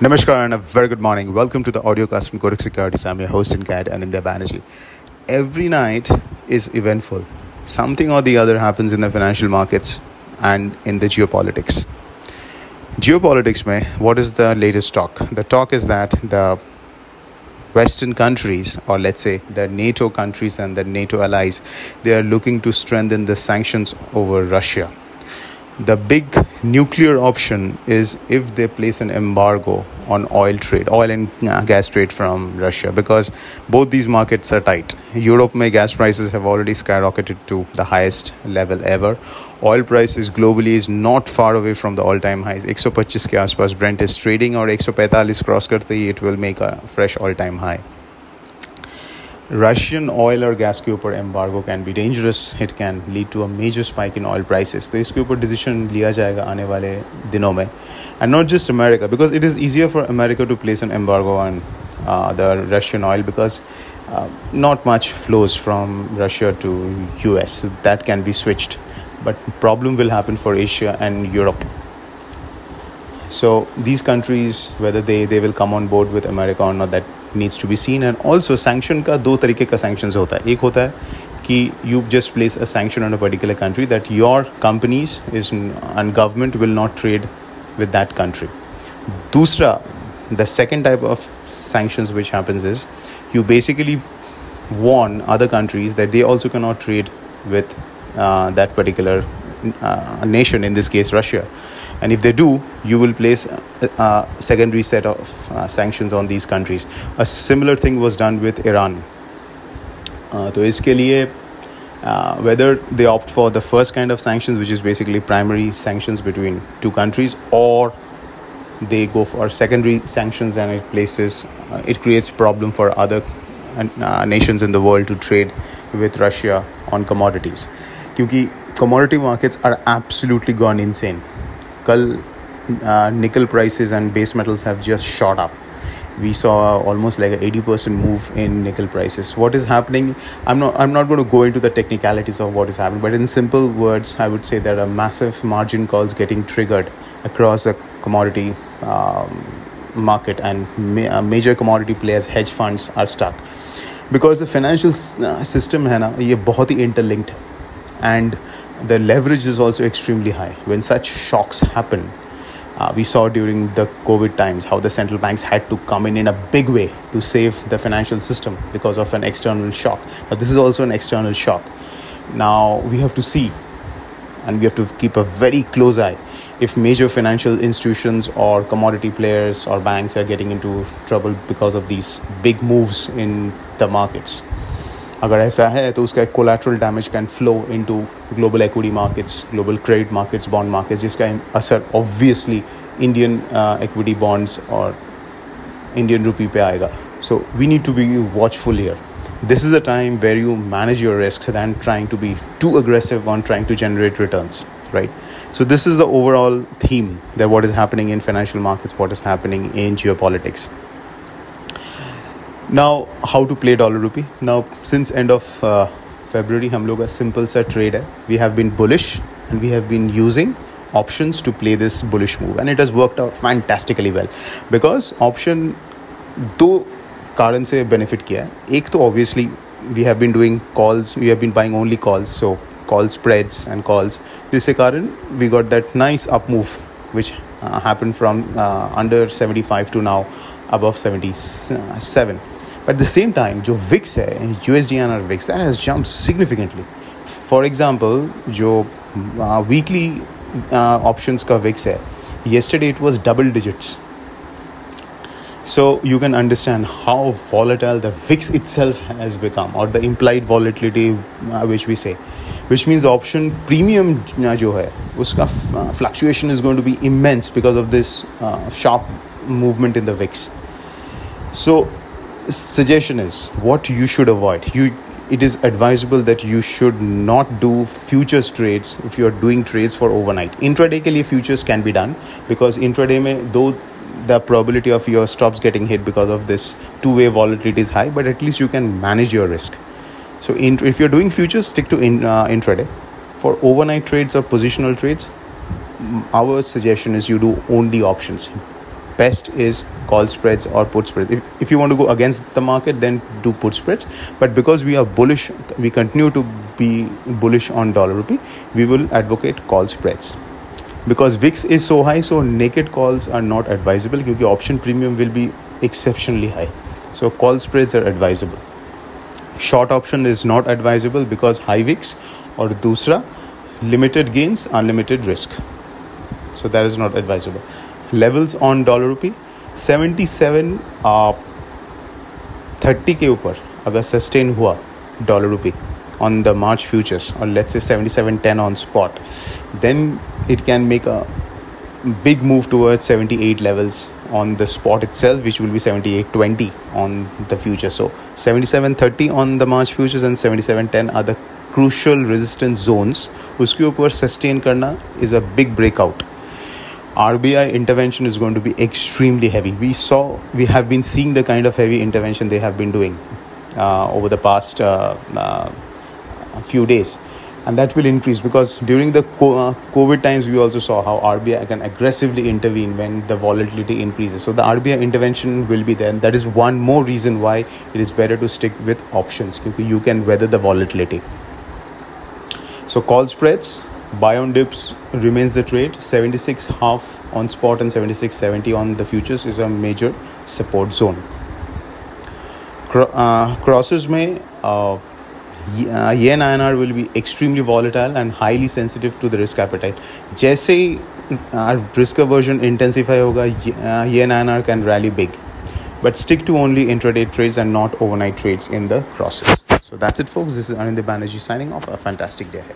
Namaskar and a very good morning. Welcome to the audiocast from Kotak Securities. I'm your host Anindya Banerjee. Every night is eventful. Something or the other happens in the financial markets and in the geopolitics. Geopolitics, mein, what is the latest talk? The talk is that the Western countries, or let's say the NATO countries and the NATO allies, they are looking to strengthen the sanctions over Russia the big nuclear option is if they place an embargo on oil trade oil and gas trade from russia because both these markets are tight europe may gas prices have already skyrocketed to the highest level ever oil prices globally is not far away from the all time highs 125 ke aaspas brent is trading or 145 cross karte it will make a fresh all time high Russian oil और gas के ऊपर embargo can be dangerous it can lead to a major spike in oil prices तो इसके ऊपर decision लिया जाएगा आने वाले दिनों में and not just America because it is easier for America to place N embargo on the Russian oil because not much flows from Russia to US. So that can be switched, but problem will happen for Asia and Europe. So these countries, whether they, they will come on board with America or not, that needs to be seen and also sanction का दो तरीके का sanctions होता है एक होता है कि you just place a sanction on a particular country that your companies is and government will not trade with that country दूसरा the second type of sanctions which happens is you basically warn other countries that they also cannot trade with uh, that particular uh, nation in this case russia and if they do you will place a, a secondary set of uh, sanctions on these countries a similar thing was done with iran uh, तो इसके लिए uh, whether they opt for the first kind of sanctions which is basically primary sanctions between two countries or they go for secondary sanctions and it places uh, it creates problem for other uh, nations in the world to trade with russia on commodities क्योंकि commodity markets are absolutely gone insane कल nickel prices and base metals have just shot up we saw almost like a 80% move in nickel prices what is happening i'm not i'm not going to go into the technicalities of what is happening but in simple words i would say there are massive margin calls getting triggered across the commodity um, market and ma- uh, major commodity players hedge funds are stuck because the financial uh, system है ना ये बहुत ही interlinked and the leverage is also extremely high. When such shocks happen, uh, we saw during the COVID times how the central banks had to come in in a big way to save the financial system because of an external shock. But this is also an external shock. Now we have to see and we have to keep a very close eye if major financial institutions or commodity players or banks are getting into trouble because of these big moves in the markets. अगर ऐसा है तो उसका एक collateral damage can flow into global equity markets global credit markets bond markets जिसका असर obviously Indian equity bonds और Indian rupee पे आएगा। So we need to be watchful here this is a time where you manage your risk than trying to be too aggressive on trying to generate return right so this is the overall theme that what is happening in financial markets what is happening in geopolitics now how to play dollar rupee now since end of uh, february hum log a simple set trade hai. we have been bullish and we have been using options to play this bullish move and it has worked out fantastically well because option दो कारण से benefit किया है एक तो obviously we have been doing calls we have been buying only calls so call spreads and calls जिससे कारण we got that nice up move which uh, happened from uh, under 75 to now above 77 but at the same time, जो VIX है USD VIX that has jumped significantly. For example, जो uh, weekly uh, options का VIX है yesterday it was double digits. So you can understand how volatile the VIX itself has become, or the implied volatility, uh, which we say, which means option premium जो है उसका fluctuation is going to be immense because of this uh, sharp movement in the VIX. So suggestion is what you should avoid. You it is advisable that you should not do futures trades if you are doing trades for overnight. Intraday ke liye futures can be done because intraday mein though the probability of your stops getting hit because of this two way volatility is high but at least you can manage your risk. So in, if you're doing futures stick to in, uh, intraday. For overnight trades or positional trades our suggestion is you do only options best is call spreads or put spreads. If, if you want to go against the market, then do put spreads. But because we are bullish, we continue to be bullish on dollar rupee, we will advocate call spreads. Because VIX is so high, so naked calls are not advisable because option premium will be exceptionally high. So call spreads are advisable. Short option is not advisable because high VIX or dusra limited gains, unlimited risk. So that is not advisable. Levels on dollar rupee seventy seven thirty के ऊपर अगर sustain हुआ dollar rupee on the March futures और let's say seventy seven ten on spot then it can make a big move towards seventy eight levels on the spot itself which will भी seventy eight twenty on the future so seventy seven thirty on the March futures and seventy seven ten are the crucial resistance zones उसके ऊपर sustain करना is a big breakout RBI intervention is going to be extremely heavy. We saw, we have been seeing the kind of heavy intervention they have been doing uh, over the past uh, uh, few days. And that will increase because during the uh, covid times we also saw how rbi can aggressively intervene when the volatility increases. So the rbi intervention will be there. And that is one more reason why it is better to stick with options because you can weather the volatility. So call spreads buy on dips remains the trade 76 half on spot and 76.70 on the futures is a major support zone uh, crosses may uh, uh, yen INR will be extremely volatile and highly sensitive to the risk appetite. जैसे ही risk aversion intensify होगा yen INR can rally big. But stick to only intraday trades and not overnight trades in the crosses. So that's it, folks. This is Anindya Banerjee signing off. A fantastic day ahead.